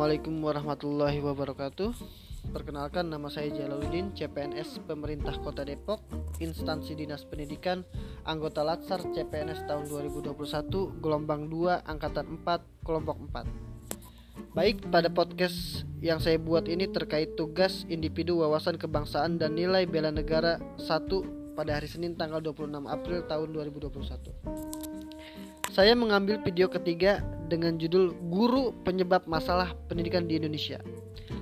Assalamualaikum warahmatullahi wabarakatuh. Perkenalkan nama saya Jalaluddin CPNS Pemerintah Kota Depok Instansi Dinas Pendidikan Anggota Latsar CPNS tahun 2021 Gelombang 2 Angkatan 4 Kelompok 4 Baik pada podcast yang saya buat ini terkait tugas individu wawasan kebangsaan dan nilai bela negara 1 pada hari Senin tanggal 26 April tahun 2021 saya mengambil video ketiga dengan judul Guru Penyebab Masalah Pendidikan di Indonesia.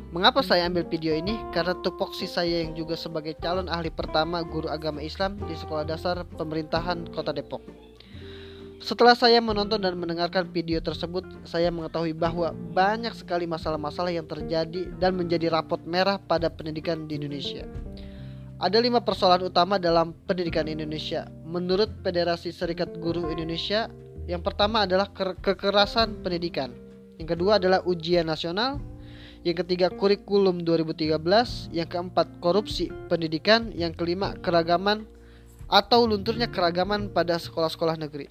Mengapa saya ambil video ini? Karena tupoksi saya yang juga sebagai calon ahli pertama guru agama Islam di Sekolah Dasar Pemerintahan Kota Depok. Setelah saya menonton dan mendengarkan video tersebut, saya mengetahui bahwa banyak sekali masalah-masalah yang terjadi dan menjadi rapot merah pada pendidikan di Indonesia. Ada lima persoalan utama dalam pendidikan Indonesia. Menurut Federasi Serikat Guru Indonesia, yang pertama adalah ke kekerasan pendidikan. Yang kedua adalah ujian nasional. Yang ketiga kurikulum 2013. Yang keempat korupsi pendidikan. Yang kelima keragaman atau lunturnya keragaman pada sekolah-sekolah negeri.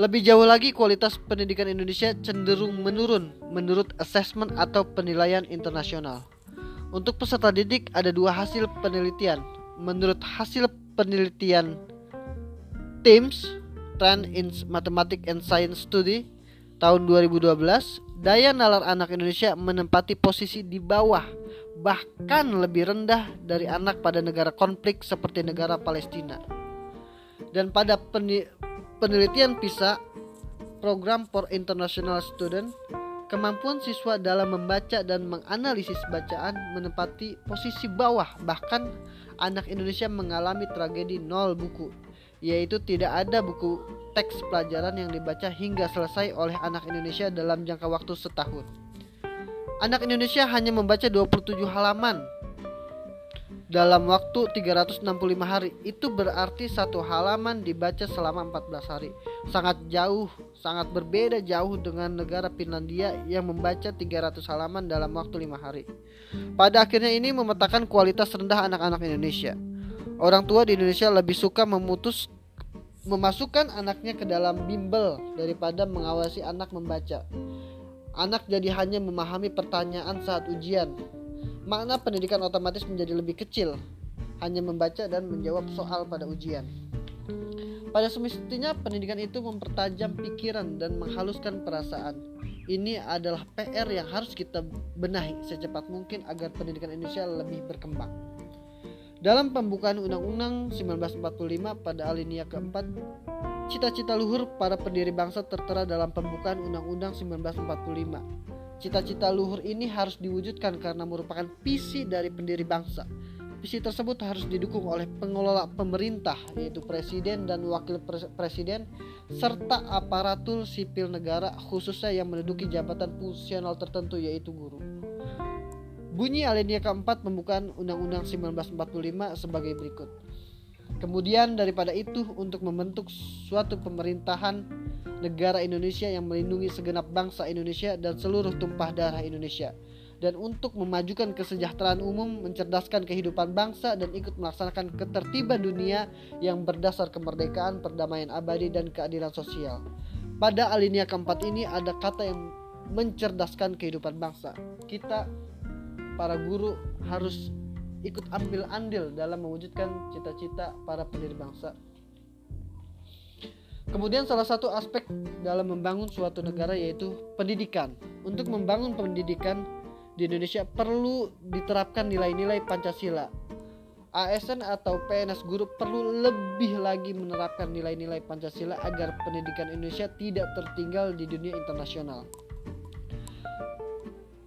Lebih jauh lagi, kualitas pendidikan Indonesia cenderung menurun menurut asesmen atau penilaian internasional. Untuk peserta didik ada dua hasil penelitian. Menurut hasil penelitian TIMSS Trend in Mathematics and Science Study tahun 2012, daya nalar anak Indonesia menempati posisi di bawah bahkan lebih rendah dari anak pada negara konflik seperti negara Palestina. Dan pada penelitian PISA, Program for International Student, kemampuan siswa dalam membaca dan menganalisis bacaan menempati posisi bawah bahkan anak Indonesia mengalami tragedi nol buku yaitu tidak ada buku teks pelajaran yang dibaca hingga selesai oleh anak Indonesia dalam jangka waktu setahun. Anak Indonesia hanya membaca 27 halaman dalam waktu 365 hari. Itu berarti satu halaman dibaca selama 14 hari. Sangat jauh, sangat berbeda jauh dengan negara Finlandia yang membaca 300 halaman dalam waktu 5 hari. Pada akhirnya ini memetakan kualitas rendah anak-anak Indonesia. Orang tua di Indonesia lebih suka memutus memasukkan anaknya ke dalam bimbel daripada mengawasi anak membaca. Anak jadi hanya memahami pertanyaan saat ujian. Makna pendidikan otomatis menjadi lebih kecil, hanya membaca dan menjawab soal pada ujian. Pada semestinya pendidikan itu mempertajam pikiran dan menghaluskan perasaan. Ini adalah PR yang harus kita benahi secepat mungkin agar pendidikan Indonesia lebih berkembang. Dalam pembukaan Undang-Undang 1945 pada alinea keempat, cita-cita luhur para pendiri bangsa tertera dalam pembukaan Undang-Undang 1945. Cita-cita luhur ini harus diwujudkan karena merupakan visi dari pendiri bangsa. Visi tersebut harus didukung oleh pengelola pemerintah, yaitu presiden dan wakil presiden, serta aparatur sipil negara, khususnya yang menduduki jabatan fungsional tertentu, yaitu guru. Bunyi alinea keempat pembukaan Undang-Undang 1945 sebagai berikut. Kemudian daripada itu untuk membentuk suatu pemerintahan negara Indonesia yang melindungi segenap bangsa Indonesia dan seluruh tumpah darah Indonesia dan untuk memajukan kesejahteraan umum, mencerdaskan kehidupan bangsa dan ikut melaksanakan ketertiban dunia yang berdasar kemerdekaan, perdamaian abadi dan keadilan sosial. Pada alinea keempat ini ada kata yang mencerdaskan kehidupan bangsa. Kita para guru harus ikut ambil andil dalam mewujudkan cita-cita para pendiri bangsa. Kemudian salah satu aspek dalam membangun suatu negara yaitu pendidikan. Untuk membangun pendidikan di Indonesia perlu diterapkan nilai-nilai Pancasila. ASN atau PNS guru perlu lebih lagi menerapkan nilai-nilai Pancasila agar pendidikan Indonesia tidak tertinggal di dunia internasional.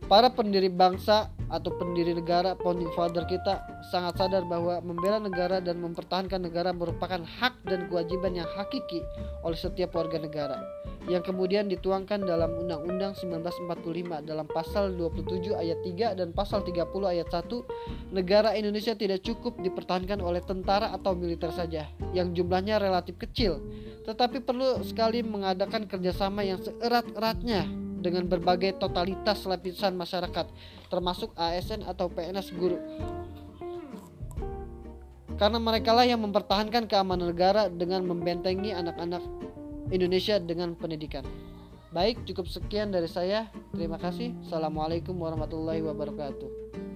Para pendiri bangsa atau pendiri negara, founding father kita sangat sadar bahwa membela negara dan mempertahankan negara merupakan hak dan kewajiban yang hakiki oleh setiap warga negara yang kemudian dituangkan dalam Undang-Undang 1945 dalam pasal 27 ayat 3 dan pasal 30 ayat 1 negara Indonesia tidak cukup dipertahankan oleh tentara atau militer saja yang jumlahnya relatif kecil tetapi perlu sekali mengadakan kerjasama yang seerat-eratnya dengan berbagai totalitas lapisan masyarakat, termasuk ASN atau PNS guru. Karena mereka lah yang mempertahankan keamanan negara dengan membentengi anak-anak Indonesia dengan pendidikan. Baik, cukup sekian dari saya. Terima kasih. Assalamualaikum warahmatullahi wabarakatuh.